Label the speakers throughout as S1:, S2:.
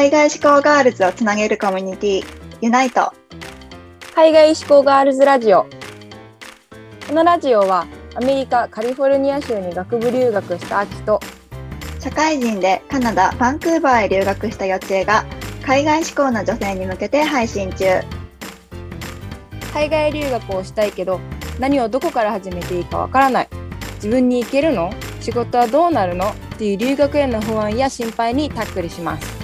S1: 海外志向ガールズをつなげるコミュニティユナイト。
S2: 海外志向ガールズラジオ。このラジオはアメリカカリフォルニア州に学部留学した秋と
S1: 社会人でカナダバンクーバーへ留学した予知が海外志向の女性に向けて配信中。
S2: 海外留学をしたいけど何をどこから始めていいかわからない。自分に行けるの？仕事はどうなるの？っていう留学への不安や心配にタックルします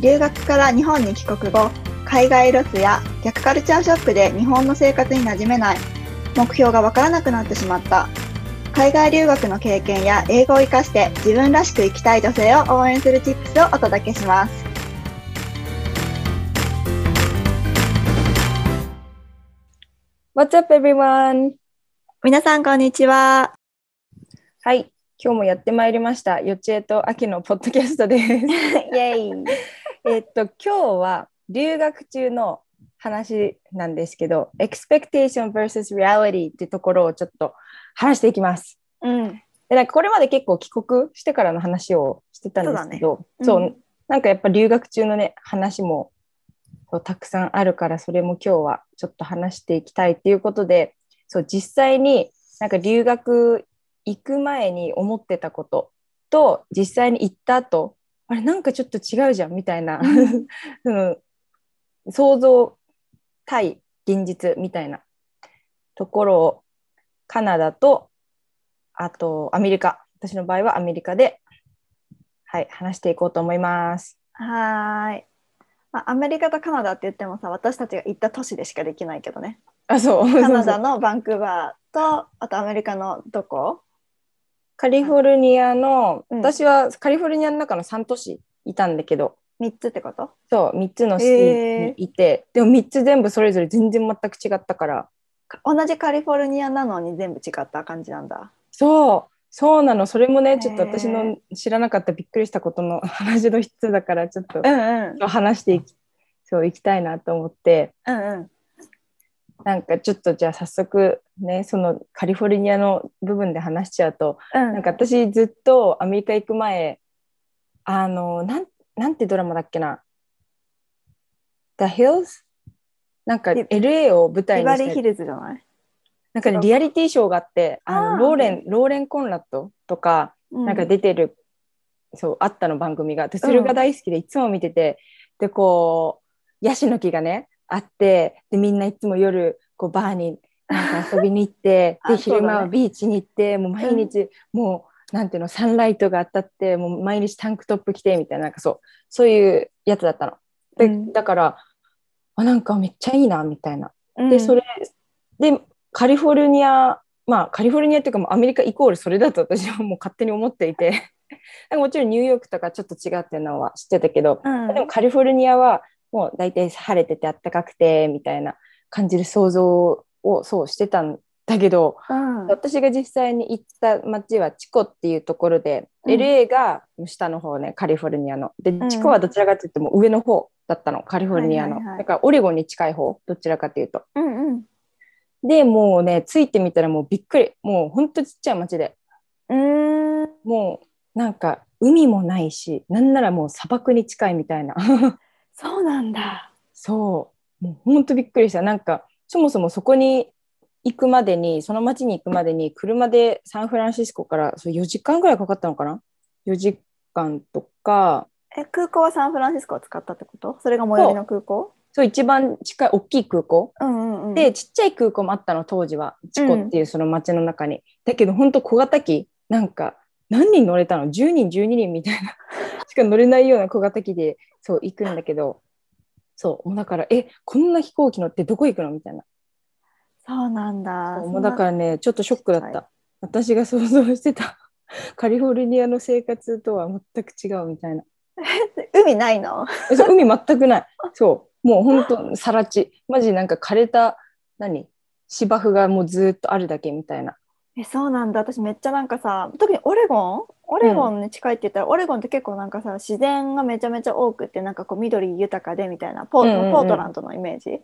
S1: 留学から日本に帰国後海外ロスや逆カルチャーショックで日本の生活に馴染めない。目標がわからなくなってしまった。海外留学の経験や英語を活かして自分らしく生きたい女性を応援するチップスをお届けします。
S2: What's up everyone?
S1: 皆さんこんにちは。
S2: はい。今日もやってまいりました。よちえと秋のポッドキャストです。
S1: イエイ
S2: えっと今日は留学中の話なんですけど expectation versus reality ってところをちょっと話していきます。
S1: うん。
S2: でなんかこれまで結構帰国してからの話をしてたんですけどそう,、
S1: うん。
S2: なんかやっぱ留学中のね話もそうたくさんあるからそれも今日はちょっと話していきたいっていうことでそう実際になんか留学行く前に思ってたことと実際に行った後あれなんかちょっと違うじゃんみたいな、その想像対現実みたいなところをカナダとあとアメリカ。私の場合はアメリカではい話していこうと思います。
S1: はーい、まあ、アメリカとカナダって言ってもさ私たちが行った都市でしかできないけどね。
S2: あそう。
S1: カナダのバンクーバーとあとアメリカのどこ？
S2: カリフォルニアの、
S1: うん。
S2: 私はカリフォルニアの中の3都市いたんだけど
S1: ?3 つってこと？
S2: そう3つの市にいて、でも3つ全部それぞれ全然全く違ったから。
S1: か同じカリフォルニアなのに全部違った感じなんだ。
S2: そうそうなの。それもねちょっと私の知らなかったびっくりしたことの話の一つだからちょっと
S1: うんうん。
S2: 話していきそういきたいなと思って。
S1: うんうん
S2: なんかちょっとじゃあ早速ねそのカリフォルニアの部分で話しちゃうと
S1: うん。
S2: なんか私ずっとアメリカ行く前あのなんなんてドラマだっけな。The Hills なんか
S1: ビ
S2: LA を舞台
S1: ビ
S2: にして
S1: バリーヒルズじゃない、
S2: なんかねリアリティショーがあってあのローレンローレン・コンラッドとか
S1: う
S2: なんか出てる、そうあったの番組が。でそれが大好きでいつも見てて、でこうヤシの木がねあってでみんないつも夜こうバーになんか遊びに行って
S1: あ
S2: で昼間はビーチに行ってもう毎日、もうなんていうのサンライトが当たってもう毎日タンクトップ着てみたいななんかそうそういうやつだったの。で、
S1: うん。
S2: だからあなんかめっちゃいいなみたいな。
S1: うん。
S2: でそれでカリフォルニアまあカリフォルニアっていうかもうアメリカイコールそれだと 私はもう勝手に思っていて。もちろんニューヨークとかちょっと違うっていうのは知ってたけど、
S1: うん。
S2: でもカリフォルニアはもう大体晴れててあったかくてみたいな感じる想像をそうしてたんだけど
S1: うん。
S2: 私が実際に行った街はチコっていうところで、
S1: うん。
S2: LA が下の方ねカリフォルニアの。で
S1: ん。
S2: チコはどちらかというともう上の方だったのカリフォルニアの、
S1: はいはいはい。
S2: だからオレゴンに近い方どちらかというと。
S1: うんうん。
S2: でもうね着いてみたらもうびっくり。もうほんとちっちゃい町で。
S1: うーん。
S2: もうなんか海もないしなんならもう砂漠に近いみたいな
S1: そうなんだ。
S2: そう。もうほんとびっくりした。なんかそもそもそこに行くまでにその町に行くまでに車でサンフランシスコからそう4時間ぐらいかかったのかな？4時間とか。
S1: え空港はサンフランシスコを使ったってこと？それが最寄りの空港？
S2: そう一番近い大きい空港。
S1: うんうんうん。
S2: でちっちゃい空港もあったの当時は。チコっていうその町の中に、だけど本当小型機。なんか何人乗れたの？10人12人みたいな。しか乗れないような小型機でそう行くんだけど。そうもうだからえこんな飛行機乗ってどこ行くの？みたいな。
S1: そうなんだ。
S2: もうだからねちょっとショックだった、
S1: はい。
S2: 私が想像してた。カリフォルニアの生活とは全く違うみたいな。
S1: 海ないの？
S2: 海全くない。そうもう本当さら地。マジなんか枯れた何？芝生がもうずっとあるだけみたいな
S1: えそうなんだ。私めっちゃなんかさ特にオレゴン？オレゴンに近いって言ったら、オレゴンって結構なんかさ自然がめちゃめちゃ多くてなんかこう緑豊かでみたいなポ,、
S2: うんうんうん。
S1: ポートランドのイメージ？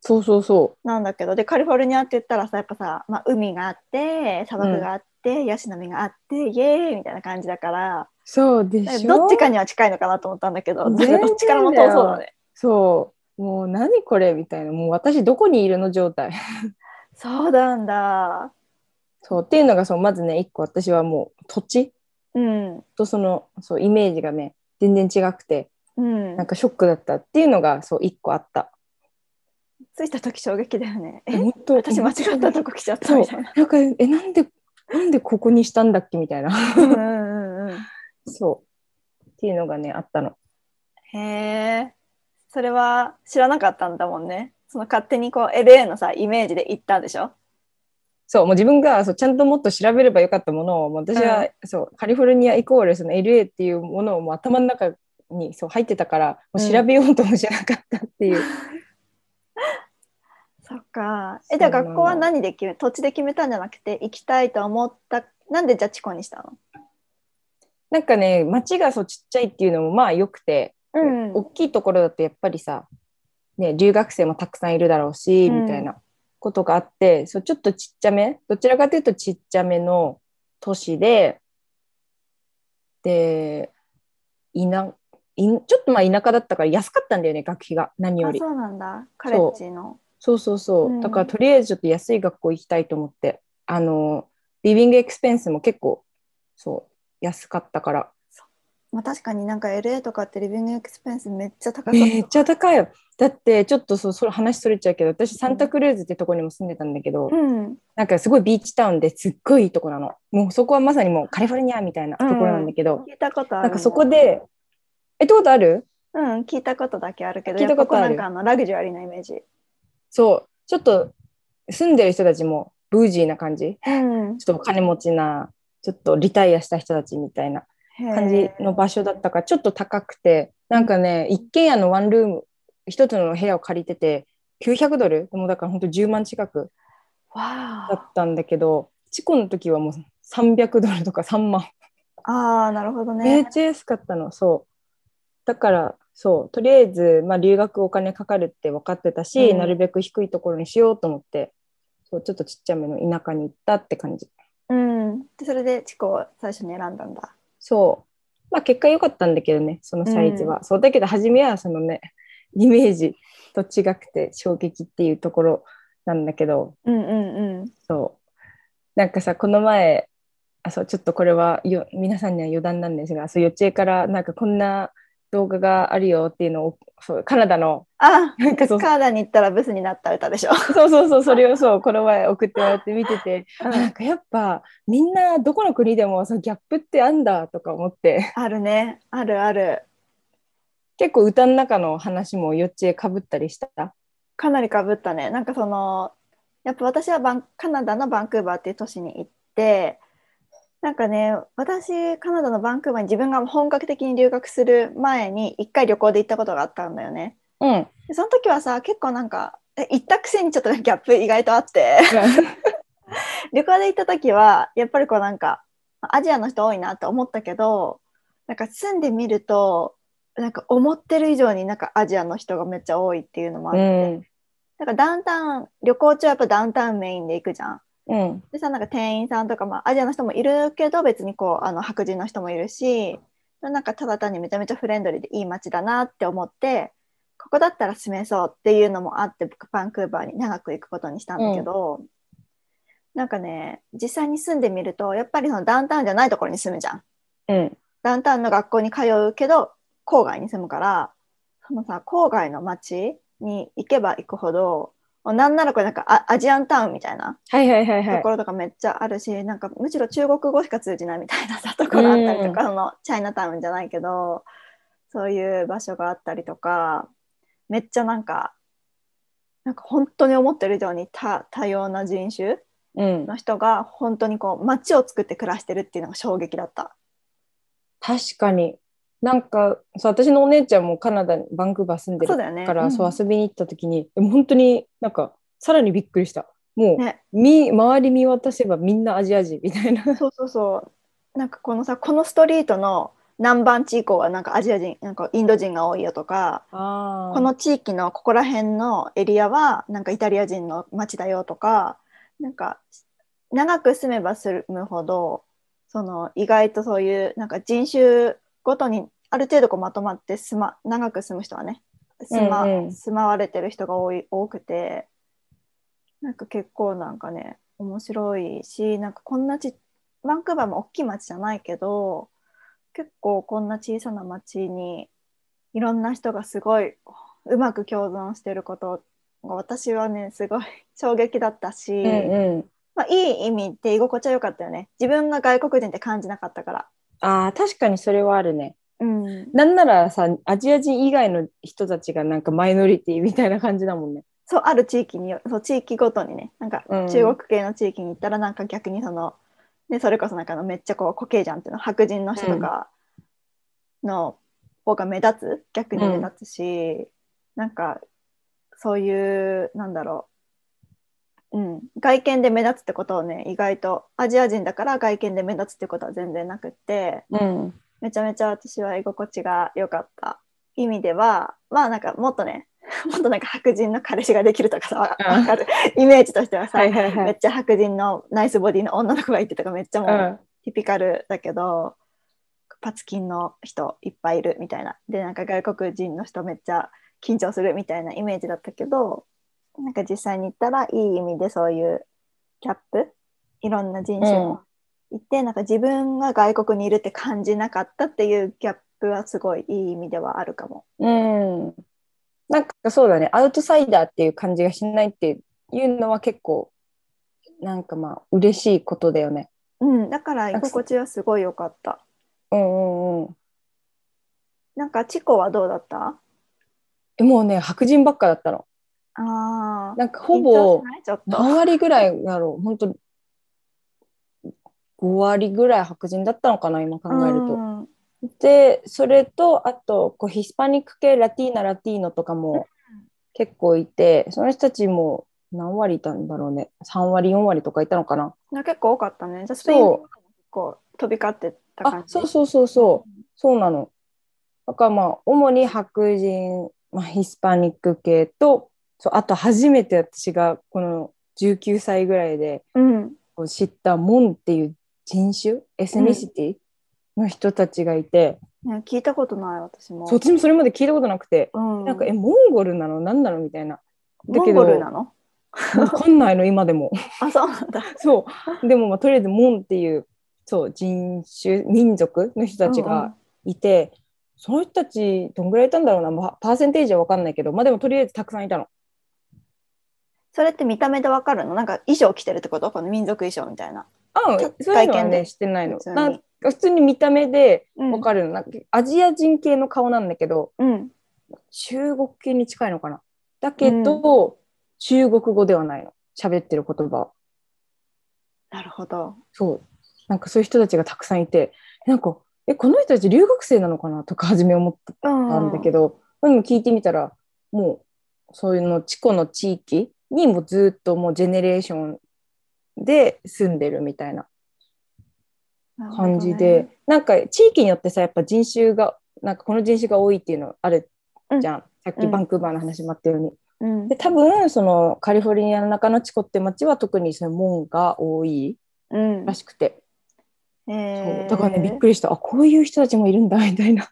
S2: そうそうそ
S1: なんだけどでカリフォルニアって言ったらさやっぱさ、まあ、海があって砂漠があっってヤシの実があってイエーイみたいな感じだから
S2: そうでしょ？
S1: どっちかには近いのかなと思ったんだけど どっちからも遠そうだね。
S2: そう。もう何これ？みたいな。もう私どこにいるの状態？
S1: そうなんだ
S2: そうっていうのがそうまずね一個私はもう土地
S1: うん。
S2: とそのそうイメージがね全然違くて
S1: うん。
S2: なんかショックだったっていうのがそう一個あった。
S1: 着いた時衝撃だよね。え？
S2: 本当
S1: 私間違ったとこ来ちゃったみたいな。
S2: なんかえなんでなんでここにしたんだっけみたいな。
S1: うんうんうんうん。
S2: そう。っていうのがねあったの。
S1: へえそれは知らなかったんだもんね。その勝手にこう LA のさイメージで行ったんでしょ？
S2: そうもう自分がそうちゃんともっと調べればよかったものを私は、そうカリフォルニアイコールその LA っていうものをもう頭の中にそう入ってたからもう調べようともしなかったっていう。
S1: そっか。えじゃあ学校は何で決め土地で決めたんじゃなくて行きたいと思ったなんでじゃあチコにしたの？
S2: なんかね町がそうちっちゃいっていうのもまあよくて、
S1: うん。
S2: 大きいところだとやっぱりさ、ね、留学生もたくさんいるだろうし、
S1: うん。
S2: みたいなことがあってそうちょっとちっちゃめどちらかというとちっちゃめの都市ででいないちょっとまあ田舎だったから安かったんだよね学費が何より。
S1: あそうなんだ。カレッジの。
S2: そうそうそう、
S1: うん。
S2: だからとりあえずちょっと安い学校行きたいと思って。あのリビングエクスペンスも結構そう安かったから
S1: まあ確かになんか LA とかってリビングエクスペンスめっちゃ高そう。
S2: めっちゃ高いよ。だってちょっとそうそれ話それちゃうけど私サンタクルーズってとこにも住んでたんだけど、
S1: うん。
S2: なんかすごいビーチタウンですっごいいいとこなの。もうそこはまさにもうカリフォルニアみたいなところなんだけど、
S1: 聞いたことある。
S2: なんかそこでえどうことある？
S1: うん聞いたことだけあるけど
S2: 聞いたことある。
S1: なんかあのラグジュアリーなイメージ。
S2: そう。ちょっと住んでる人たちもブージーな感じ？
S1: うん。
S2: ちょっとお金持ちなちょっとリタイアした人たちみたいな感じの場所だったからちょっと高くてなんかね一軒家のワンルーム一つの部屋を借りてて900ドル？もうだから本当10万近く
S1: わ
S2: だったんだけどチコの時はもう300ドルとか3万、
S1: ああーなるほどね。
S2: めっちゃ安かったの。そう。だからそう。とりあえず、まあ、留学お金かかるって分かってたし、
S1: うん。
S2: なるべく低いところにしようと思ってそうちょっとちっちゃめの田舎に行ったって感じ。
S1: うん。でそれでチコを最初に選んだんだ
S2: そう。まあ結果良かったんだけどね、そのサイズは。そうだけど初めはそのね、イメージと違くて衝撃っていうところなんだけど、
S1: うんうんうん
S2: そう。なんかさ、この前、あそうちょっとこれはよ皆さんには余談なんですが、そう、幼稚園からなんかこんな動画があるよっていうのを、そうカナダの、
S1: あ
S2: なんかそう。
S1: カナダに行ったらブスになった歌でしょ、
S2: そうそうそう、それをそう、この前送ってもらって見てて、
S1: うん。
S2: なんかやっぱみんなどこの国でもそのギャップってあんだとか思って。
S1: あるね。あるある。
S2: 結構歌の中の話も幼稚園かぶったりした？
S1: かなりかぶったね。なんかそのやっぱ私はバンカナダのバンクーバーっていう都市に行ってなんかね私カナダのバンクーバーに自分が本格的に留学する前に一回旅行で行ったことがあったんだよね
S2: うん。
S1: でその時はさ結構なんかえ行ったくせにちょっとギャップ意外とあって 旅行で行った時はやっぱりこうなんかアジアの人多いなって思ったけどなんか住んでみるとなんか思ってる以上になんかアジアの人がめっちゃ多いっていうのもあっ
S2: う
S1: て、
S2: ん。
S1: なんかダウンタウン旅行中はやっぱダウンタウンメインで行くじゃん。
S2: うん。
S1: でさなんか店員さんとか、まあ、アジアの人もいるけど別にこうあの白人の人もいるしなんかただ単にめちゃめちゃフレンドリーでいい街だなって思ってここだったら住めそうっていうのもあってバンクーバーに長く行くことにしたんだけど、なんかね実際に住んでみるとやっぱりそのダウンタウンじゃないところに住むじゃん。
S2: うん。
S1: ダウンタウンの学校に通うけど郊外に住むからそのさ郊外の街に行けば行くほどなんならこれなんかアアジアンタウンみたいな
S2: はいはいはいはい
S1: とこ。ろとかめっちゃあるし、なんかむしろ中国語しか通じないみたいなさところあったりとか、そのチャイナタウンじゃないけどそういう場所があったりとかめっちゃなんかなんか本当に思ってる以上に多多様な人種
S2: うん。
S1: の人が本当にこう街を作って暮らしてるっていうのが衝撃だった。
S2: 確かに。なんかそう私のお姉ちゃんもカナダにバンクーバー住んでる
S1: そうだよね。
S2: から、
S1: うん。
S2: そう遊びに行った時に本当になんかさらにびっくりした。もう、
S1: ね。
S2: み周り見渡せばみんなアジア人みたいな。
S1: そうそうそう。なんかこのさ、このストリートの何番地以降はなんかアジア人、なんかインド人が多いよとか、
S2: あ
S1: この地域のここら辺のエリアはなんかイタリア人の街だよとか、なんか長く住めば住むほどその意外とそういうなんか人種ごとにある程度こうまとまって住ま長く住む人はね住ま,、
S2: うんうん
S1: 住まわれてる人が多い多くてなんか結構なんかね面白いしなんかこんなちバンクーバーも大きい町じゃないけど結構こんな小さな町にいろんな人がすごいうまく共存してることが私はねすごい 衝撃だったし、
S2: うんうん。
S1: まあ、いい意味で居心地は良かったよね自分が外国人って感じなかったから。
S2: ああ、確かにそれはあるね。
S1: うん、
S2: なんならさ、アジア人以外の人たちがなんかマイノリティみたいな感じだもんね。
S1: そうある地域によそう地域ごとにね。なんか
S2: うん。
S1: 中国系の地域に行ったらなんか逆にその、ね、それこそなんかあのめっちゃこうコケージャンっていうの白人の人とかの方が目立つ？逆に目立つし、なんかそういうなんだろう、うん、外見で目立つってことをね意外とアジア人だから外見で目立つってことは全然なくって
S2: うん。
S1: めちゃめちゃ私は居心地が良かった意味ではまあなんかもっとね もっとなんか白人の彼氏ができるとかさわかるイメージとしてはさ、
S2: はいはいはい。
S1: めっちゃ白人のナイスボディの女の子がいてとかめっちゃもう、
S2: うん。
S1: ティピカルだけどパツキンの人いっぱいいるみたいなでなんか外国人の人めっちゃ緊張するみたいなイメージだったけどなんか実際に行ったらいい意味でそういうギャップ？いろんな人種もいて、なんか自分が外国にいるって感じなかったっていうギャップはすごいいい意味ではあるかも。
S2: うん。なんかそうだね、アウトサイダーっていう感じがしないっていうのは結構、なんかまあ、嬉しいことだよね。
S1: うん、だから居心地はすごい良かった。
S2: うんうんうん。
S1: なんかチコはどうだった？
S2: えもうね、白人ばっかだったの。
S1: ああ。
S2: なんかほぼ。何割ぐらいだろう、本当5割ぐらい白人だったのかな、今考えると。
S1: うん
S2: で、それと、あとこう、ヒスパニック系、ラティーナ、ラティーノとかも結構いて、その人たちも何割いたんだろうね。3割、4割とかいたのかな。
S1: な結構多かったね。じゃあスペイン語も結構飛び交ってた感
S2: あ、
S1: じ？
S2: そうそうそうそう。そうなの。だからまあ、主に白人、まあ、ヒスパニック系と、そうあと初めて私がこの19歳ぐらいで
S1: うん。
S2: こう知ったモンっていう人種、エスニシティの人たちがいて、
S1: ね、聞いたことない私も。
S2: そう私もそれまで聞いたことなくて、
S1: うん、
S2: なんか、え、モンゴルなの？何なの？みたいな。だ
S1: モン
S2: けど、
S1: ゴルなの？
S2: わかんないの、今でも。
S1: あ、そうなんだ。
S2: そう。でも、まあ、とりあえず、モンっていう、そう、人種、民族の人たちがいて、その人たち、どんぐらいいたんだろうな、まあ、パーセンテージは分かんないけど、まあでもとりあえずたくさんいたの。
S1: それって見た目でわかるの？なんか衣装着てるってこと？この民族衣装みたいな。
S2: あ
S1: ちょっと
S2: そういうのはね、してないの
S1: 普通。に
S2: なんか普通に見た目で
S1: うん
S2: 分かるの。なんかアジア人系の顔なんだけど、
S1: うん。
S2: 中国系に近いのかな？だけど、中国語ではないの。喋ってる言葉は。
S1: なるほど。
S2: そう。なんかそういう人たちがたくさんいて、なんか、え、この人たち留学生なのかな？とか初め思った
S1: うん
S2: んだけど、でも聞いてみたら、もう、そういうの、地区の地域にもずっともうジェネレーションで住んでるみたいな感じで、なんか地域によってさ、やっぱ人種が、なんかこの人種が多いっていうのあるじゃん。さっきバンクーバーの話もあったように。
S1: うん
S2: で、多分、そのカリフォルニアの中のチコって町は特にその門が多い
S1: うん
S2: らしくて。
S1: え
S2: そう
S1: ー
S2: だからね、びっくりした。あ、こういう人たちもいるんだ、みたいな。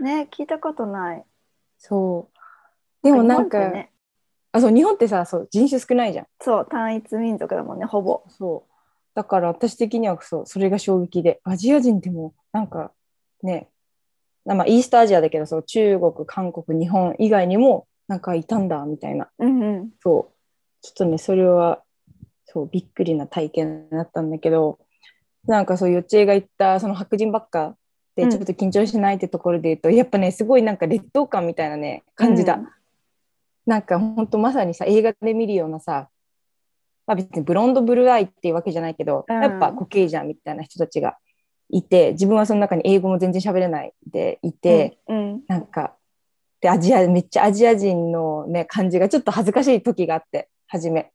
S1: ね、聞いたことない。
S2: そう。でもなんか、
S1: ね、
S2: あ、そう、日本ってさ、そう、人種少ないじゃん。
S1: そう、単一民族だもんね、ほぼ。
S2: そう。だから私的にはそう、それが衝撃で、アジア人ってもう、なんかね、まあ、イーストアジアだけど、そう、中国、韓国、日本以外にも、なんかいたんだ、みたいな。
S1: うんうん。
S2: そう。ちょっとね、それは、そう、びっくりな体験だったんだけど、なんかそう、よっちえが言った、その白人ばっかで、
S1: うん
S2: ちょっと緊張しないってところで言うと、やっぱね、すごいなんか劣等感みたいなね、感じだ。
S1: うん
S2: なんか本当まさにさ映画で見るようなさ、まあ、別にブロンドブルーアイっていうわけじゃないけど、
S1: うん。
S2: やっぱコケイジャンみたいな人たちがいて自分はその中に英語も全然喋れないでいて、
S1: うん
S2: なんかでアジアめっちゃアジア人の、ね、感じがちょっと恥ずかしい時があって初め。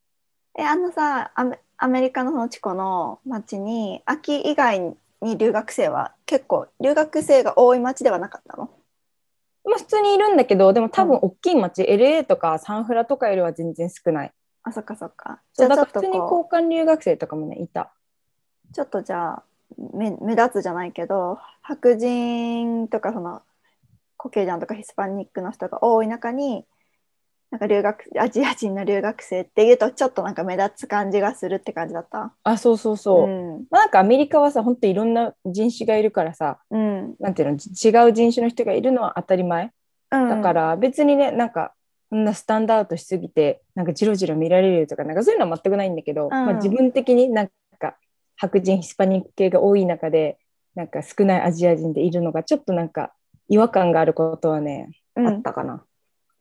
S1: え、あのさ、アメアメリカのそのチコの町に、秋以外に留学生は結構、留学生が多い町ではなかったの？
S2: まあ普通にいるんだけどでも多分
S1: うん
S2: 大きい町、LA とかサンフラとかよりは全然少ない
S1: あ、そっかそっか。じゃあ
S2: だから普通に交換留学生とかもねいた。
S1: う、ちょっとじゃあ目目立つじゃないけど、白人とかそのコケジャンとかヒスパニックの人が多い中に、なんか留学アジア人の留学生っていうとちょっとなんか目立つ感じがするって感じだった？
S2: あそうそうそう。
S1: うん。
S2: まあ、なんかアメリカはさ本当いろんな人種がいるからさ
S1: うん。
S2: なんていうのち違う人種の人がいるのは当たり前
S1: うん、
S2: だから別にねなんかそんなスタンダードしすぎてなんかジロジロ見られるとかなんかそういうのは全くないんだけど、まあ、自分的になんか白人ヒスパニック系が多い中でなんか少ないアジア人でいるのがちょっとなんか違和感があることはね、
S1: うん
S2: あったかな。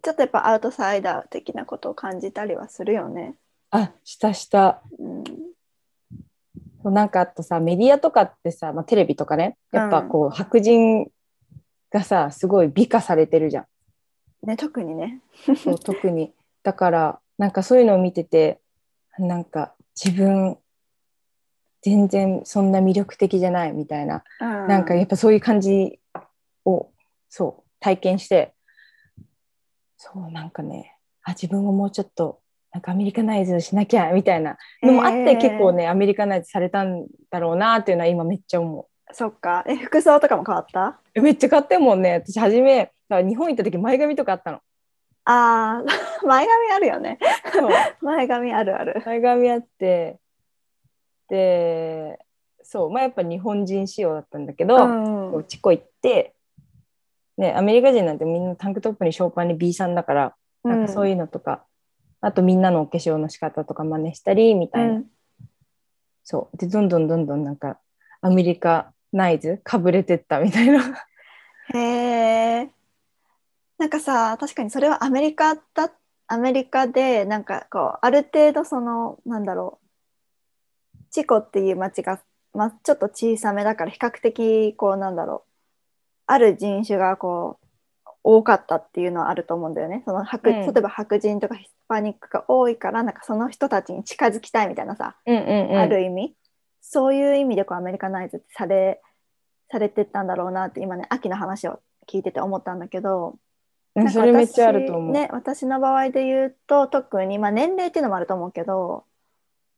S1: ちょっとやっぱアウトサイダー的なことを感じたりはするよね。
S2: あしたした。
S1: うん。
S2: なんかあとさメディアとかってさ、まあ、テレビとかねやっぱこう、白人がさすごい美化されてるじゃん。
S1: ね、特にね。
S2: そう特にだからなんかそういうのを見ててなんか自分全然そんな魅力的じゃないみたいな、
S1: うん、
S2: なんかやっぱそういう感じをそう体験してそうなんかねあ自分ももうちょっとなんかアメリカナイズしなきゃみたいなのもあって、
S1: えー
S2: 結構ねアメリカナイズされたんだろうなっていうのは今めっちゃ思う。
S1: そっか。え、服装とかも変わった？
S2: えめっちゃ買ってんもんね私初め日本行った時前髪とかあったの。
S1: ああ、前髪あるよね。前髪あるある。
S2: 前髪あってでそうまあやっぱ日本人仕様だったんだけど、
S1: うん
S2: こうチコ行って、ね、アメリカ人なんてみんなタンクトップにショーパンに B さんだから、なんかそういうのとかあとみんなのお化粧の仕方とか真似したりみたいな、
S1: うん。
S2: そう。でどんどんどんどんなんかアメリカナイズかぶれてったみたいな。
S1: へえ。なんかさ、確かにそれはアメリカだ、アメリカで、なんかこう、ある程度その、なんだろう、チコっていう町が、まあ、ちょっと小さめだから、比較的、こう、なんだろう、ある人種がこう、多かったっていうのはあると思うんだよね。その白、
S2: うん
S1: 例えば白人とかヒスパニックが多いから、なんかその人たちに近づきたいみたいなさ、
S2: うんうんうん
S1: ある意味そういう意味でこうアメリカナイズってされされてったんだろうなって今ね秋の話を聞いてて思ったんだけど
S2: うん
S1: なんか
S2: それめっちゃあると思う。
S1: 私ね、私の場合で言うと特に、まあ、年齢っていうのもあると思うけど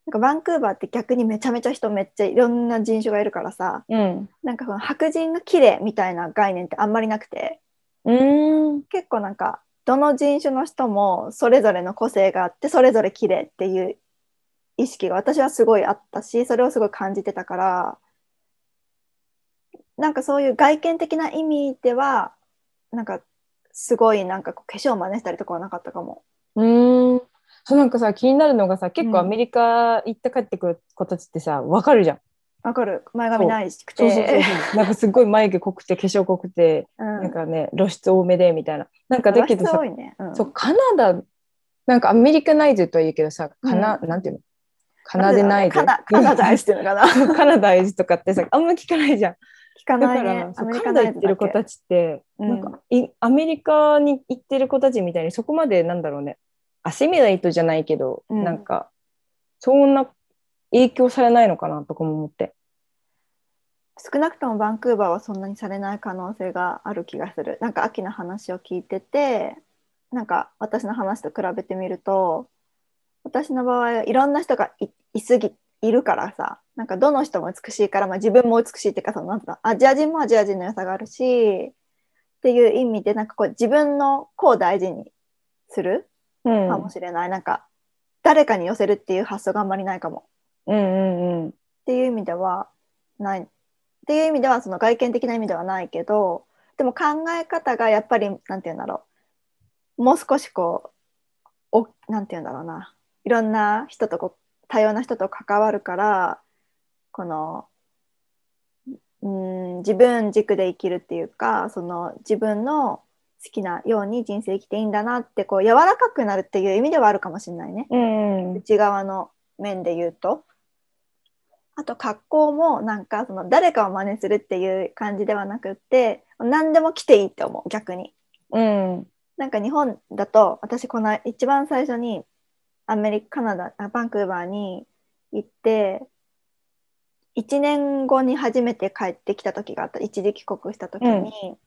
S1: なんかバンクーバーって逆にめちゃめちゃ人めっちゃいろんな人種がいるからさ
S2: うん。
S1: なんかその白人が綺麗みたいな概念ってあんまりなくて
S2: うーん。
S1: 結構なんかどの人種の人もそれぞれの個性があってそれぞれ綺麗っていう意識が私はすごいあったしそれをすごい感じてたからなんかそういう外見的な意味ではなんかすごいなんか化粧真似したりとかはなかったかも。
S2: うーんそうなんかさ気になるのがさ結構
S1: うん。
S2: アメリカ行って帰ってくる子たちってさ分かるじゃん。
S1: わかる。前髪ないしく
S2: そう。そうそう
S1: て。
S2: そう。なんかすごい眉毛濃くて化粧濃くて
S1: うん。
S2: なんかね露出多めでみたいな。なんかだけどさ
S1: ね。うん。
S2: そうカナダなんかアメリカナイズとは言うけどさカナ、なんていうの？カナデナイズ
S1: カナカナダイズっていうのかな？
S2: カナダイズとかってさあんま聞かないじゃん。
S1: 聞か
S2: だか
S1: ないね。
S2: ら、。そう
S1: アメリ
S2: カナダ行ってる子たちって、
S1: うん。
S2: なんかいアメリカに行ってる子たちみたいにそこまでなんだろうねアシミレートじゃないけど、
S1: うん
S2: なんかそんな影響されないのかなとかも思って。
S1: 少なくともバンクーバーはそんなにされない可能性がある気がする。なんか秋の話を聞いてて、なんか私の話と比べてみると、私の場合はいろんな人がいいすぎいるからさ、なんかどの人も美しいから、まあ、自分も美しいっていうかそのなんだアジア人もアジア人の良さがあるしっていう意味でなんかこう自分の子を大事にする
S2: うん
S1: かもしれない、なんか誰かに寄せるっていう発想があんまりないかも。
S2: うんうんうん。
S1: っていう意味ではない。っていう意味ではその外見的な意味ではないけどでも考え方がやっぱりなんて言うんだろう。もう少しこうおなんて言うんだろうな。いろんな人とこう多様な人と関わるからこのうん自分軸で生きるっていうかその自分の好きなように人生生きていいんだなってこう柔らかくなるっていう意味ではあるかもしれないね。
S2: うん
S1: 内側の面で言うと。あと格好もなんかその誰かを真似するっていう感じではなくって何でも着ていいって思う逆に。
S2: うん。
S1: なんか日本だと私この一番最初にアメリカカナダあバンクーバーに行って1年後に初めて帰ってきた時があった。一時帰国した時に、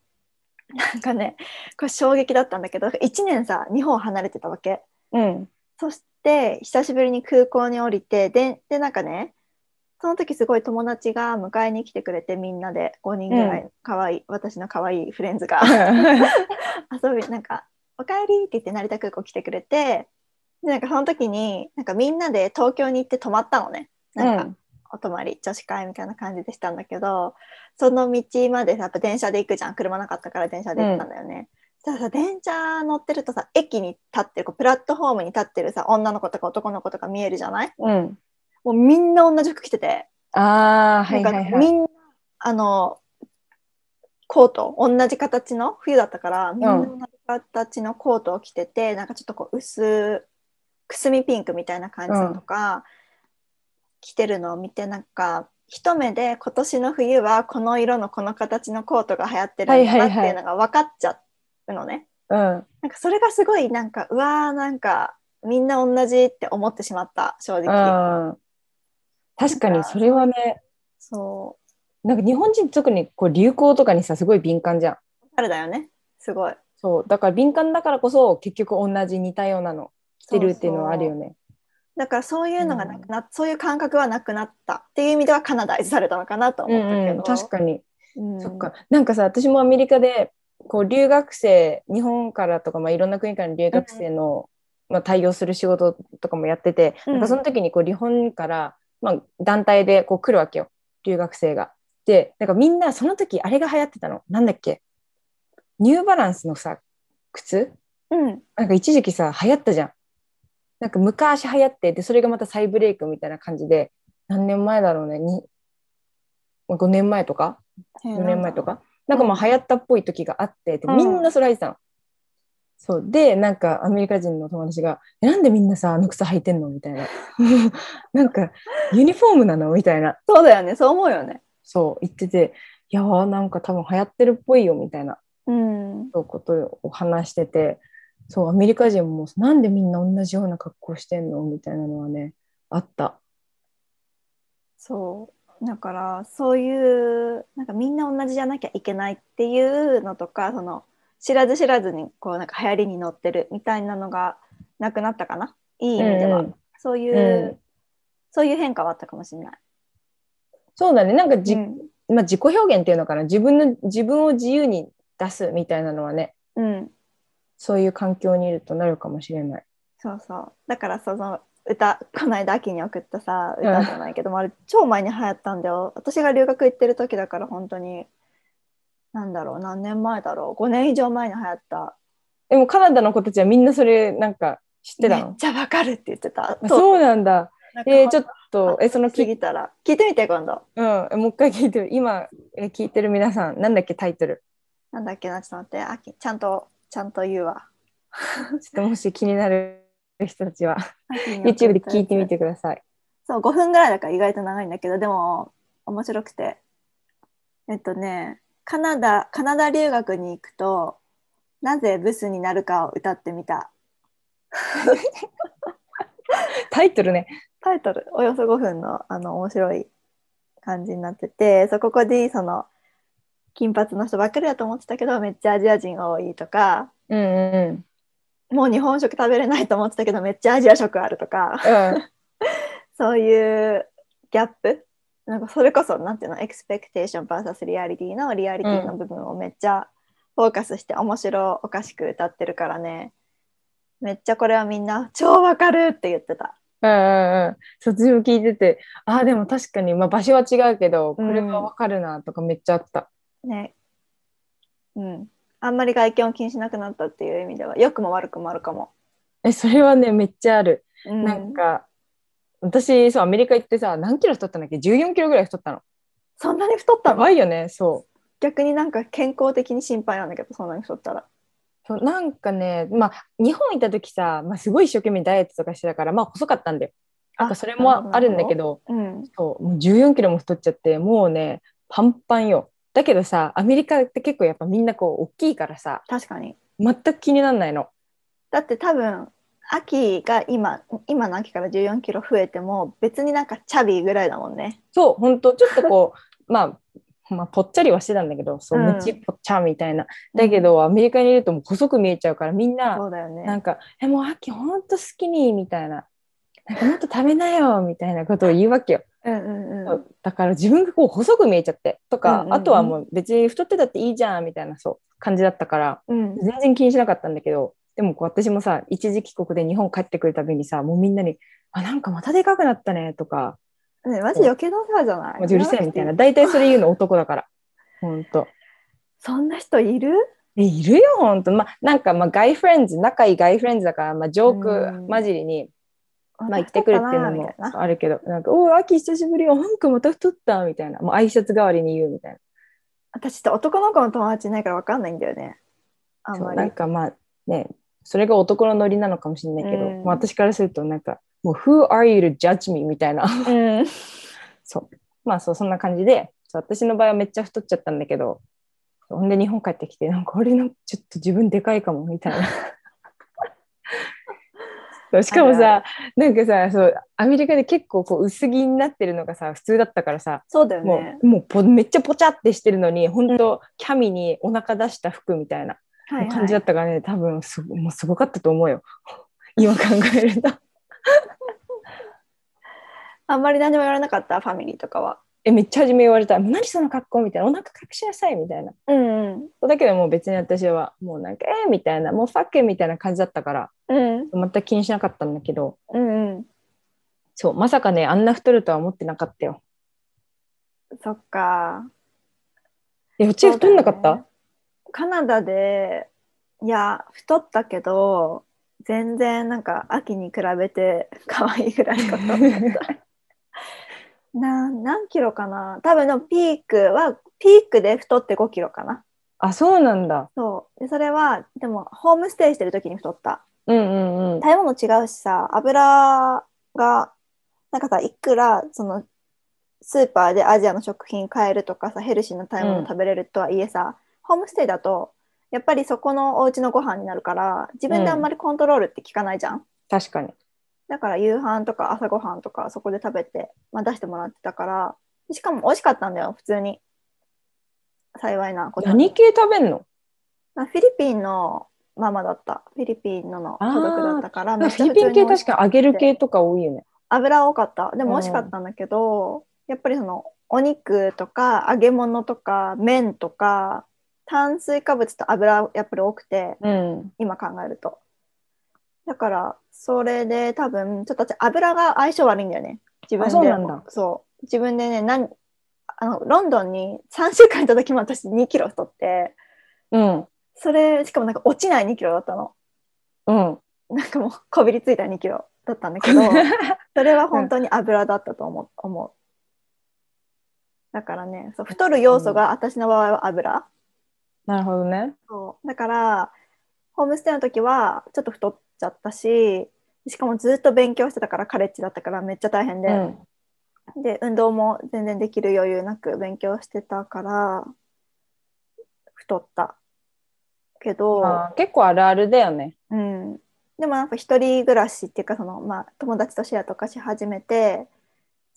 S1: なんかねこれ衝撃だったんだけど1年さ日本離れてたわけ。
S2: うん。
S1: そして久しぶりに空港に降りてででなんかねその時すごい友達が迎えに来てくれてみんなで5人ぐらい可愛い、私の可愛いフレンズが。遊びなんか「おかえり」って言って成田空港来てくれてでなんかその時になんかみんなで東京に行って泊まったのね。なんか、
S2: うん
S1: お泊まり女子会みたいな感じでしたんだけどその道までやっぱ電車で行くじゃん。車なかったから電車で行ったんだよね。そしたらさ電車乗ってるとさ駅に立ってるこうプラットフォームに立ってるさ女の子とか男の子とか見えるじゃない？
S2: うん。
S1: もうみんな同じ服着てて、
S2: あ
S1: みんなあのコート同じ形の冬だったからみんな同じ形のコートを着てて、なんかちょっとこう薄くすみピンクみたいな感じのとか、着てるのを見てなんか一目で今年の冬はこの色のこの形のコートが流行ってるんだなっていうのが分かっちゃうのね。
S2: うん。
S1: なんかそれがすごいなんかうわーなんかみんな同じって思ってしまった正直。
S2: うん。確かにそれはね、
S1: そ
S2: なんか日本人特にこう流行とかにさ、すごい敏感じゃん。
S1: う。あれだよね。すごい。
S2: そう。だから敏感だからこそ結局同じ似たようなの着てるっていうのはあるよね。
S1: だからそういうのがなくなっ、そういう感覚はなくなったっていう意味ではカナダイズされたのかなと
S2: う
S1: 思ったけど。
S2: んうん、確かに。
S1: うん
S2: そっか。なんかさ、私もアメリカで、こう、留学生、日本からとか、まあ、いろんな国からの留学生の、まあ、対応する仕事とかもやってて、
S1: うん
S2: なんかその時に、こう、日本から、まあ、団体で、こう、来るわけよ。留学生が。で、なんかみんな、その時、あれが流行ってたの。なんだっけニューバランスのさ、靴？
S1: うん。
S2: なんか一時期さ、流行ったじゃん。なんか昔流行って、で、それがまた再ブレイクみたいな感じで、何年前だろうね。にまあ5年前とか？4年前とか、なんかもう流行ったっぽい時があって、で
S1: うん
S2: みんなそれ履いてたの。そうで、なんかアメリカ人の友達が、えなんでみんなさ、あの靴履いてんの？みたいな。なんか、ユニフォームなの？みたいな。
S1: そうだよね。そう思うよね。
S2: そう言ってて、いやーなんか多分流行ってるっぽいよみたいな
S1: うん。
S2: そうことを話してて、そう、アメリカ人もなんでみんな同じような格好してんの？みたいなのはね、あった。
S1: そう。だからそういうなんかみんな同じじゃなきゃいけないっていうのとかその知らず知らずにこうなんか流行りに乗ってるみたいなのがなくなったかな？いい意味では、
S2: うんうん。
S1: そういう、
S2: うん。
S1: そういう変化はあったかもしれない。
S2: そうだね、なんかじ、
S1: うん。
S2: まあ、自己表現っていうのかな？自分の自分を自由に出すみたいなのはね。
S1: うん、
S2: そういう環境にいるとなるかもしれない。
S1: そうそう。だからその歌この間秋に送ったさ歌じゃないけども、あれ超前に流行ったんだよ。私が留学行ってる時だから本当になんだろう何年前だろう。5年以上前に流行った。
S2: でもカナダの子たちはみんなそれなんか知ってたの？
S1: めっちゃわかるって言ってた。
S2: あそうなんだ。えー、ちょっと、え、そのき、
S1: 過ぎたら。聞いてみて今度。
S2: うん、えもう一回聞いてる。今、え聞いてる皆さん、なんだっけ、タイトル。
S1: なんだっけなちょっと待って。秋ちゃんとちゃんと言うわ。
S2: ちょっともし気になる人たちは、YouTube で聞いてみてください。
S1: そう5分ぐらいだから意外と長いんだけどでも面白くて。えっとねカナダカナダ留学に行くとなぜブスになるかを歌ってみた。
S2: タイトルね。
S1: タイトル。およそ5分のあの面白い感じになっててそここでその金髪の人ばっかりだと思ってたけどめっちゃアジア人多いとか
S2: うんうん
S1: もう日本食食べれないと思ってたけどめっちゃアジア食あるとか
S2: うん。
S1: そういうギャップなんかそれこそなんていうのエクスペクテーション VS リアリティのリアリティの部分をめっちゃフォーカスして面白おかしく歌ってるからねめっちゃこれはみんな超わかるって言ってた。
S2: うんうんうん。そっちも聞いてて、ああ、でも確かに、まあ場所は違うけど、これはわかるなとかめっちゃあった。
S1: ね。うん。あんまり外見を気にしなくなったっていう意味では良くも悪くもあるかも。
S2: え、それはね、めっちゃある。
S1: うん、
S2: なんか、私、そう、アメリカ行ってさ、何キロ太ったんだっけ ?14 キロぐらい太ったの。
S1: そんなに太った
S2: や
S1: の
S2: ばいよね、そう。
S1: 逆になんか健康的に心配なんだけどそんなに太ったら。
S2: そうなんかね、まあ、日本行った時さ、まあ、すごい一生懸命ダイエットとかしてたから、まあ、細かったんだよ。なんかそれもあるんだけど、
S1: うん。
S2: そう、もう14キロも太っちゃって、もうね、パンパンよ。だけどさ、アメリカって結構やっぱみんなこう、大きいからさ、
S1: 確かに。
S2: 全く気にならないの。
S1: だって多分秋が今今の秋から14キロ増えても別になんかチャビーぐらいだもんね。
S2: そう、本当ちょっとこう、まあ、まあ、ぽっちゃりはしてたんだけど、そう、
S1: うん
S2: むちぽっちゃみたいな。だけど、アメリカにいるともう細く見えちゃうから、みんな、
S1: そうだよね。
S2: なんか、え、もう秋ほんと好きに、みたいな。なんかもっと食べなよ、みたいなことを言うわけよ。
S1: うんうんうん。
S2: だから自分がこう細く見えちゃって、とか、
S1: うんうんうん
S2: あとはもう別に太ってたっていいじゃん、みたいな、そう、感じだったから、
S1: うん、
S2: 全然気にしなかったんだけど、でもこう私もさ、一時帰国で日本帰ってくるたびにさ、もうみんなに、あ、なんかまたでかくなったね、とか、
S1: ね、マジ余計なお世話じゃない？
S2: マジうるせえみたいな。大体それ言うの男だから。ほんと。
S1: そんな人いる？
S2: え、いるよ、ほんと。まあ、なんか、まあ、ガイフレンズ、仲いいガイフレンズだから、まあ、ジョー
S1: うん
S2: ク混じりに、まあ、
S1: ま
S2: 言ってくるっていうのもあるけど、なんか、おお、秋久しぶりよ、なんかまた太った、みたいな。もう挨拶代わりに言うみたいな。
S1: 私って男の子の友達いないから分かんないんだよね。あん
S2: そう
S1: まり。
S2: なんかまあ、ね、それが男のノリなのかもしれないけど、
S1: うん
S2: まあ、私からすると、なんか、もう、Who are you to judge me? みたいな。
S1: うん。
S2: そう。まあ、そう、そんな感じで、私の場合はめっちゃ太っちゃったんだけど、ほんで日本帰ってきて、なんか俺のちょっと自分でかいかもみたいな。そうしかもさ、なんかさそう、アメリカで結構こう薄着になってるのがさ、普通だったからさ、
S1: そうだよ
S2: も
S1: ね。
S2: うもうぽめっちゃポチャってしてるのに、本当、キャミにお腹出した服みたいな
S1: はい
S2: 感じだったからね、多分すごもうすごかったと思うよ。今考えると。
S1: あんまり何も言われなかった、ファミリーとかは。
S2: え、めっちゃ初め言われた。何その格好みたいな。お腹隠しなさいみたいな。
S1: うんうん。
S2: そうだけどもう別に私はもうなんか、えー、みたいな、もうファッケみたいな感じだったから、
S1: うん
S2: 全く気にしなかったんだけど、
S1: うんうん。
S2: そう、まさかね、あんな太るとは思ってなかったよ。
S1: そっか。
S2: え、うち太んなかった、
S1: ねカナダで、いや、太ったけど、全然なんか秋に比べて可愛いぐらいかと思った。な何キロかな？多分でもピークはピークで太って5キロかな。
S2: あ、そうなんだ。
S1: そう。でそれはでもホームステイしてる時に太った。
S2: うんうんうん。
S1: 食べ物違うしさ油がなんかさいくらそのスーパーでアジアの食品買えるとかさヘルシーな食べ物食べれるとはいえさ、ホームステイだとやっぱりそこのお家のご飯になるから自分であんまりコントロールって効かないじゃん、
S2: 確かに。
S1: だから夕飯とか朝ごはんとかそこで食べて、まあ、出してもらってたからしかも美味しかったんだよ普通に。幸いなことに。
S2: 何系食べんの？
S1: まあフィリピンのママだった。フィリピンのの家族だったから
S2: フィリピン系確かに揚げる系とか多いよね。
S1: 油多かった。でも美味しかったんだけど、やっぱりそのお肉とか揚げ物とか麺とか炭水化物と油やっぱり多くて
S2: うん。
S1: 今考えるとだからそれで多分ちょっと私油が相性悪いんだよね。自分で。
S2: あそうなんだ。
S1: そう。自分でねなんあのロンドンに3週間いた時も私2キロ太って。
S2: うん。
S1: それしかもなんか落ちない2キロだったの。
S2: うん。
S1: なんかもうこびりついた2キロだったんだけど それは本当に油だったと思う。思う。だからねそう太る要素が私の場合は油、
S2: なるほどね。
S1: そう。だからホームステイの時はちょっと太っちゃったししかもずっと勉強してたからカレッジだったからめっちゃ大変で、
S2: うん。
S1: で運動も全然できる余裕なく勉強してたから太ったけど、
S2: まあ、結構あるあるだよね。
S1: うん、でもなんか一人暮らしっていうかその、まあ、友達とシェアとかし始めて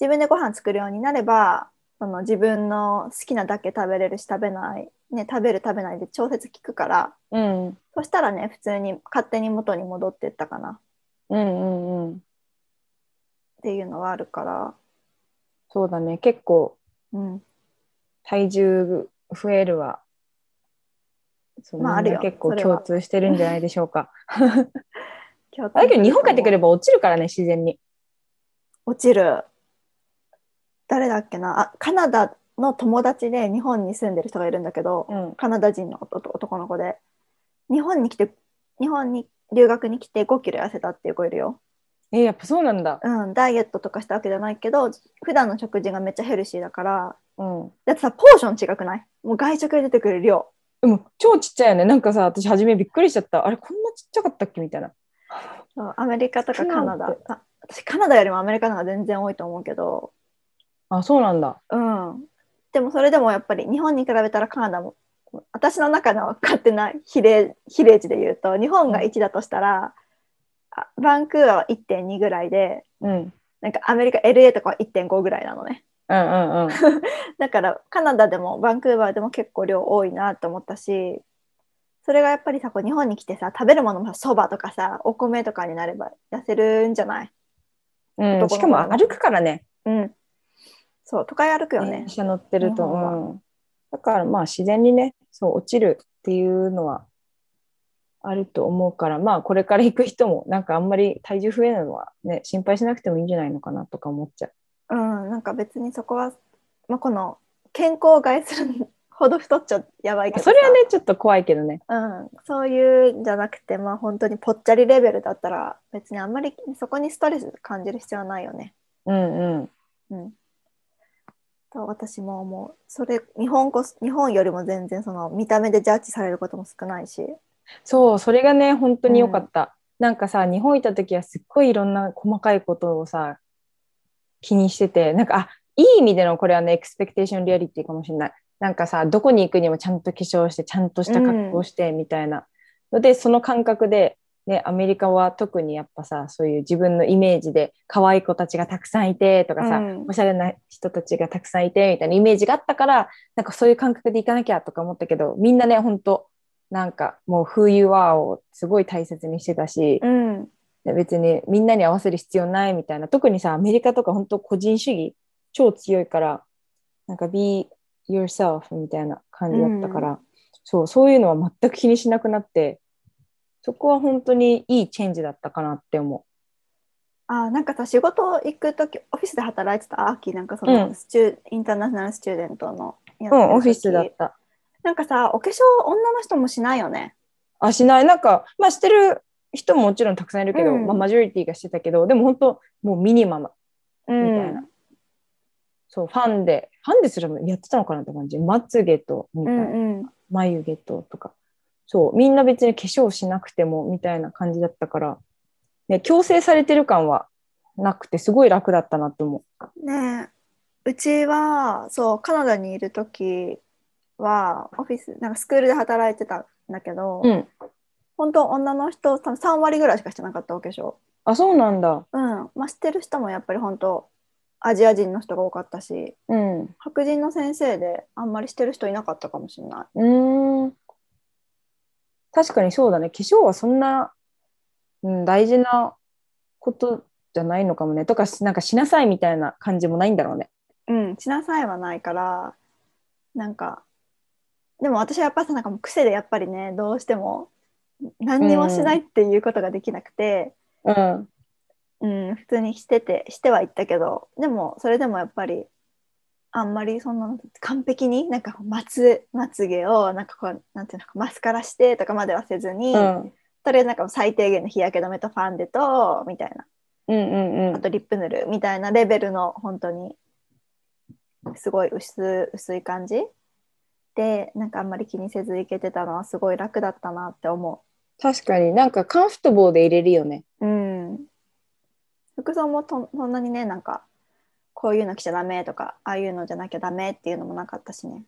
S1: 自分でご飯作るようになればその自分の好きなだけ食べれるし食べない、ね、食べる食べないで調節効くから
S2: うん。
S1: そしたらね普通に勝手に元に戻ってったかなっ
S2: うんうんうん。
S1: ていうのはあるから、
S2: そうだね。結構
S1: うん、
S2: 体重増えるは、そう
S1: まああるよ
S2: 結構共通してるんじゃないでしょうか。だけど日本帰ってくれば落ちるからね、自然に。
S1: 落ちる誰だっけな？あカナダの友達で日本に住んでる人がいるんだけど、
S2: うん。
S1: カナダ人の男男の子で日本に来て日本に留学に来て5キロ痩せたっていう子いるよ、
S2: え、やっぱそうなんだ。
S1: うん、ダイエットとかしたわけじゃないけど普段の食事がめっちゃヘルシーだから
S2: うん。
S1: だってさポーション違くない？もう外食で出てくる量
S2: でも超ちっちゃいよね。なんかさ、私初めびっくりしちゃった。あれ、こんなちっちゃかったっけみたいな。
S1: アメリカとかカナダ私カナダよりもアメリカの方が全然多いと思うけど
S2: あ、そうなんだ。
S1: うんでもそれでもやっぱり日本に比べたらカナダも私の中の勝手な比例比例値で言うと日本が1だとしたら、あバンクーバーは1.2ぐらいで
S2: うん。
S1: なんかアメリカ LA とかは1.5ぐらいなのね
S2: うんうんうん。
S1: だからカナダでもバンクーバーでも結構量多いなと思ったしそれがやっぱりさこう日本に来てさ食べるものもそばとかさお米とかになれば痩せるんじゃない？
S2: うん、しかも歩くからね。
S1: うんそう都会歩くよね
S2: 電車乗ってると。
S1: 日本は
S2: うん。だからまあ自然にね、そう落ちるっていうのはあると思うから、まあこれから行く人もなんかあんまり体重増えるのはね、心配しなくてもいいんじゃないのかなとか思っちゃう。
S1: うんなんか別にそこは、まあ、この健康を害するほど太っちゃやばいけどさ
S2: それはね、ちょっと怖いけどね。
S1: うん、そういうんじゃなくてまあ本当にぽっちゃりレベルだったら別にあんまりそこにストレス感じる必要はないよね。
S2: うんうん。
S1: うん。と私も思う。それ日本こそ日本よりも全然その見た目でジャッジされることも少ないし。
S2: そう、それがね、本当に良かった。なんかさ、日本いた時はすっごいいろんな細かいことをさ、気にしてて、なんか、あ、いい意味でのこれはね、 expectation reality かもしれない。なんかさ、どこに行くにもちゃんと化粧して、ちゃんとした格好して、みたいな。ので、その感覚で、ね、アメリカは特にやっぱさ、そういう自分のイメージで、可愛い子たちがたくさんいて、とかさ、
S1: うん。
S2: おしゃれな人たちがたくさんいて、みたいなイメージがあったから、なんかそういう感覚で行かなきゃとか思ったけど、みんなね、本当なんかもう Who you are をすごい大切にしてたし、
S1: うん。
S2: で別にみんなに合わせる必要ないみたいな。特にさアメリカとか本当個人主義超強いからなんか be yourself みたいな感じだったから、そうそういうのは全く気にしなくなってそこは本当にいいチェンジだったかなって思
S1: あなんかさ仕事行く時オフィスで働いてた？秋なんかそ
S2: うん。
S1: のスチュ、インターナショナルスチューデントのや
S2: う、うん、オフィスだっ
S1: 時
S2: た。
S1: なんかさお化粧女の人もしないよね？
S2: あしない。なんかまあしてる人ももちろんたくさんいるけど、
S1: うん。
S2: まあ、マジョリティがしてたけどでも本当もうミニマム。
S1: う
S2: みたいな、そうファンでファンですらもやってたのかなって感じ。まつげとみたいな、
S1: うんうん。
S2: 眉毛ととかそうみんな別に化粧しなくてもみたいな感じだったから、ね、強制されてる感はなくてすごい楽だったなって思
S1: ねえうちはそうカナダにいる時はオフィスなんかスクールで働いてたんだけど、
S2: う。うん。
S1: 本当女の人多分3割ぐらいしかしてなかったお化粧。
S2: あ、そうなんだ。
S1: うん。まあ、してる人もやっぱり本当アジア人の人が多かったし
S2: うん。う
S1: 白人の先生であんまりしてる人いなかったかもしれない。
S2: ーん。確かにそうだね。化粧はそんな、うん、大事なことじゃないのかもね。とか、なんかしなさいみたいな感じもないんだろうね。
S1: うん、しなさいはないからなんかでも私はやっぱさなんかもう癖でやっぱりねどうしても何にもしないっていうことができなくて、
S2: うん。
S1: うん普通にしててしてはいったけどでもそれでもやっぱりあんまりそんな完璧になんかまつまつげをなんかこうなんていうのマスカラしてとかまではせずに、
S2: うん。
S1: とりあえずなんか最低限の日焼け止めとファンデとみたいな
S2: うんうんうん。
S1: あとリップ塗るみたいなレベルの本当にすごい薄薄い感じでなんかあんまり気にせずいけてたのはすごい楽だったなって思
S2: 確かになんかカンフトボーで入れるよね。
S1: う。うん。服装もとそんなにねなんかこういうの着ちゃダメとかああいうのじゃなきゃダメっていうのもなかったしね。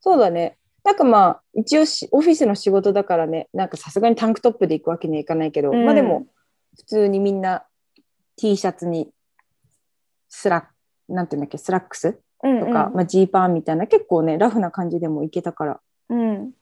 S2: そうだね。なんかまあ、一応しオフィスの仕事だからね、なんかさすがにタンクトップで行くわけにはいかないけど、
S1: うん
S2: まあでも、普通にみんな T シャツにスラック、なんていうんだっけ、スラックス
S1: うん
S2: とか、まあ、ジーパンみたいな、結構ね、ラフな感じでも行けたから、
S1: うん、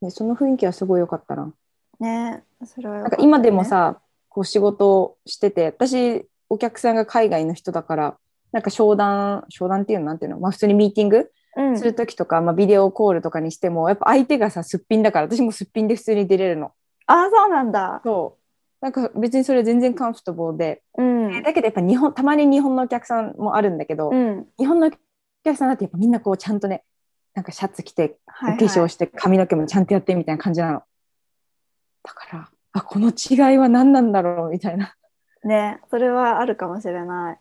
S2: ね、その雰囲気はすごい良かったな。
S1: ねそれはよ
S2: なんか今でも、さ、こう仕事をしてて、私、お客さんが海外の人だから、なんか商談、商談っていうのなんていうの、まあ普通にミーティング
S1: うん
S2: するときとか、まあビデオコールとかにしても、やっぱ相手がさ、すっぴんだから、私もすっぴんで普通に出れるの。
S1: ああそうなんだ。
S2: そう。なんか別にそれ全然カンフトボーで、
S1: うん
S2: だけどやっぱ日本、たまに日本のお客さんもあるんだけど、
S1: うん
S2: 日本のお客さんだってやっぱみんなこうちゃんとね、なんかシャツ着て、お
S1: はい
S2: 化粧して、髪の毛もちゃんとやってみたいな感じなの。だから、あ、この違いは何なんだろうみたいな。
S1: ねそれはあるかもしれない。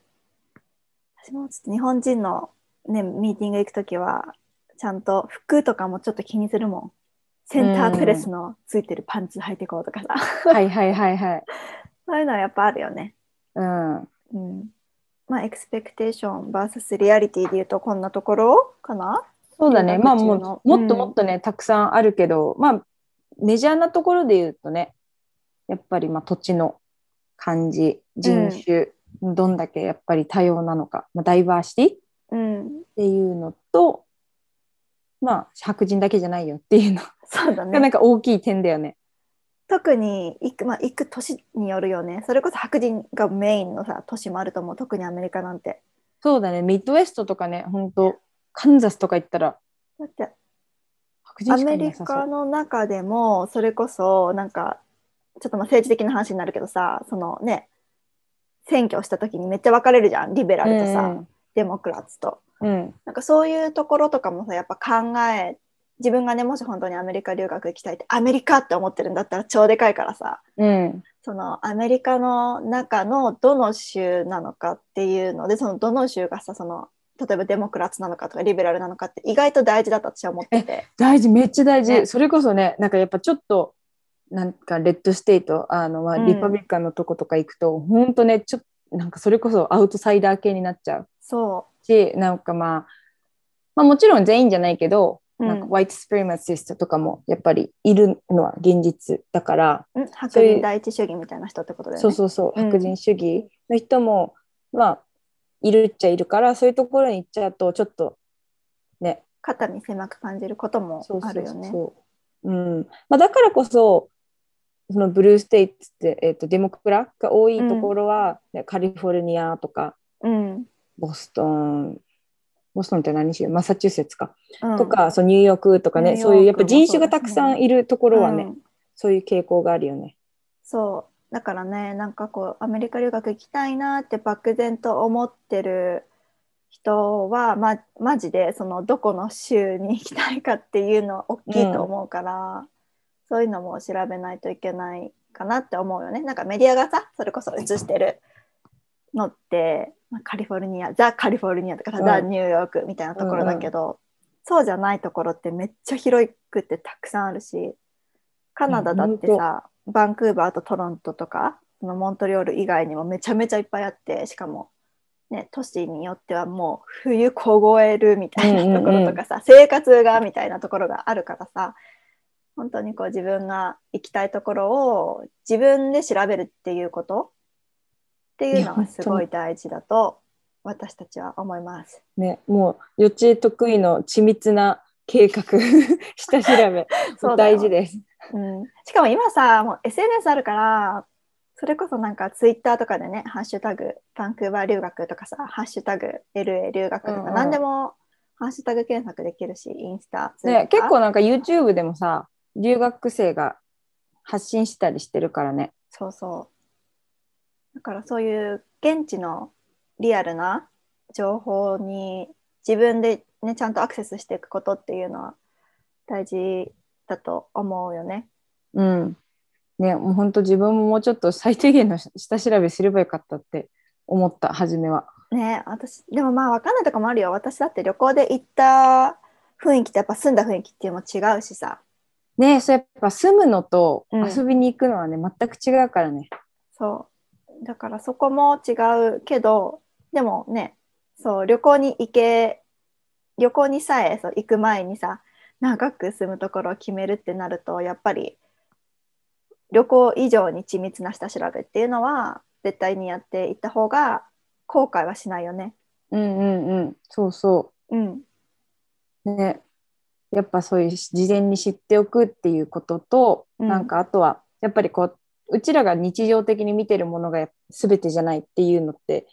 S1: 私もちょっと日本人の、ね、ミーティング行くときはちゃんと服とかもちょっと気にするもん。センタープレスのついてるパンツ履いてこうとかさ。
S2: はいはいはいはい。
S1: そういうのはやっぱあるよね。
S2: うん。
S1: うん。まあ、エクスペクテーション VS リアリティで言うとこんなところかな？
S2: そうだね。
S1: 留
S2: まあもう、もっともっとね、たくさんあるけど、まあ、メジャーなところで言うとね、やっぱりまあ土地の感じ、人種、どんだけやっぱり多様なのか、まあ、ダイバーシティ？っ
S1: うん。
S2: ていうのとまあ白人だけじゃないよっていうの
S1: そうだ
S2: が なん
S1: ね。
S2: か大きい点だよね。
S1: 特に行く、まあ、行く都市によるよね。それこそ白人がメインのさ、都市もあると思う。特にアメリカなんて。
S2: そうだねミッドウェストとかね本当カンザスとか行ったら
S1: だって
S2: 白人
S1: アメリカの中でもそれこそなんかちょっとまあ政治的な話になるけどさそのね選挙をした時にめっちゃ分かれるじゃんリベラルとさ、デモクラッツと。
S2: うん。うん
S1: なんかそういうところとかもさやっぱ考え自分がねもし本当にアメリカ留学行きたいってアメリカって思ってるんだったら超でかいからさ
S2: うん。
S1: そのアメリカの中のどの州なのかっていうのでそのどの州がさその例えばデモクラッツなのかとかリベラルなのかって意外と大事だと私は思ってて。
S2: 大事めっちゃ大事、
S1: ね。
S2: それこそねなんかやっぱちょっとなんか red state あの、 Republican のとことか行くと、ほんとねちょなんかそれこそ outsider 系になっちゃう。
S1: そ
S2: しなんかまあまあもちろん全員じゃないけど、
S1: う、
S2: なんか white supremacist とかもやっぱりいるのは現実だから、
S1: うん、白人第一主義みたいな人ってことだよね。
S2: そうそうそう
S1: うん。
S2: 白人主義の人も、まあいるっちゃいるからそういうところに行っちゃうとちょっとね。
S1: 肩身狭く感じることも
S2: そうそう
S1: あるよね。
S2: そう。うん。まあ、だからこそそのブルーステイツって、えー、とデモクラが多いところは、ねカリフォルニアとか
S1: うん。
S2: ボストンボストンって何州？マサチューセッツか、
S1: うん。
S2: とかそうニューヨークとかねそういうやっぱ人種がたくさんいるところはね、
S1: うん
S2: そういう傾向があるよね。
S1: そう。だからねなんかこうアメリカ留学行きたいなって漠然と思ってる人はまマジでそのどこの州に行きたいかっていうのは大きいと思うから、そういうのも調べないといけないかなって思うよね。なんかメディアがさそれこそ映してるのって、まあカリフォルニアザ・カリフォルニアとかさ、
S2: うん
S1: ザ・ニューヨークみたいなところだけど、そうじゃないところってめっちゃ広くてたくさんあるしカナダだって
S2: うん
S1: さ、バンクーバーとトロントとかそのモントリオール以外にもめちゃめちゃいっぱいあってしかも、ね、都市によってはもう冬凍えるみたいなところとかさ、生活がみたいなところがあるからさ本当にこう自分が行きたいところを自分で調べるっていうこと？っていうのがすごい大事だと私たちは思います。
S2: ねもう予知得意の緻密な計画 下調べ 大事です。
S1: うん、しかも今さもう SNS あるからそれこそなんかツイッターとかでね「ハッシュタグバンクーバー留学」とかさ「ハッシュタグ LA 留学」とか、
S2: うんうん。
S1: 何でもハッシュタグ検索できるしインスタ、
S2: ね、結構なんか YouTube でもさ留学生が発信したりしてるからね。
S1: そうそうだからそういう現地のリアルな情報に自分で、ね、ちゃんとアクセスしていくことっていうのは大事だと思うよね。
S2: うん。ね、もう本当自分ももうちょっと最低限の下調べすればよかったって思った、初めは。
S1: ね私でもまあ分かんないとこもあるよ私だって旅行で行った雰囲気とやっぱ住んだ雰囲気っていうのも違うしさ
S2: ね、そうやっぱ住むのと
S1: うん
S2: 遊びに行くのはね、全く違うからね。
S1: そうだからそこも違うけどでもねそう旅行に行け旅行にさえそう行く前にさ長く住むところを決めるってなるとやっぱり旅行以上に緻密な下調べっていうのは絶対にやっていった方が後悔はしないよね。
S2: うんうんうん。そうそ
S1: うん、
S2: う。ね。やっぱそういう事前に知っておくっていうことと、
S1: うん
S2: なんかあとは、やっぱりこう、うちらが日常的に見てるものが全てじゃないっていうのって、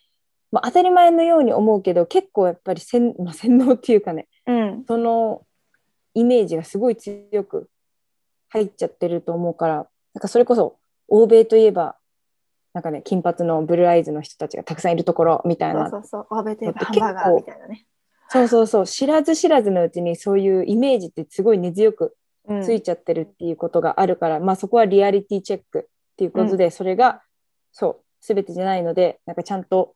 S2: まあ、当たり前のように思うけど、結構やっぱり洗, まあ、洗脳っていうかね、
S1: うん、
S2: そのイメージがすごい強く入っちゃってると思うから、なんかそれこそ欧米といえば、なんかね、金髪のブルーアイズの人たちがたくさんいるところみたいな。
S1: そうそうそう欧米といえばハンバーガーみたいなね。
S2: そうそうそう、知らず知らずのうちにそういうイメージってすごい根強く
S1: うん
S2: ついちゃってるっていうことがあるから、まあそこはリアリティチェックっていうことで、それがそう、すべてじゃないので、なんかちゃんと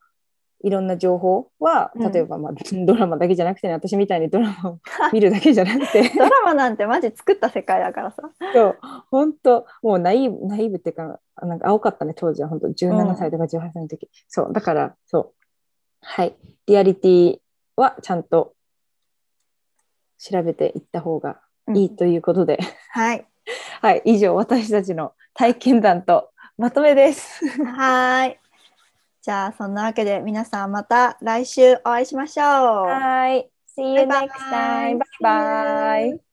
S2: いろんな情報は、
S1: うん
S2: 例えば、まあ、ドラマだけじゃなくてね、私みたいにドラマを 見るだけじゃなくて、
S1: ドラマなんてマジ作った世界だからさ。
S2: そう、本当もうナイーブ、ナイーブっていうか、なんか青かったね、当時は本当17歳とか18歳の時。そう、だから、そう。はい。リアリティはちゃんと調べていった方がいいということで、
S1: はい。
S2: はい、以上、私たちの体験談とまとめです。
S1: はーい。じゃあ、そんなわけで皆さんまた来週お会いしましょう。
S2: はい。See you next time. Bye bye.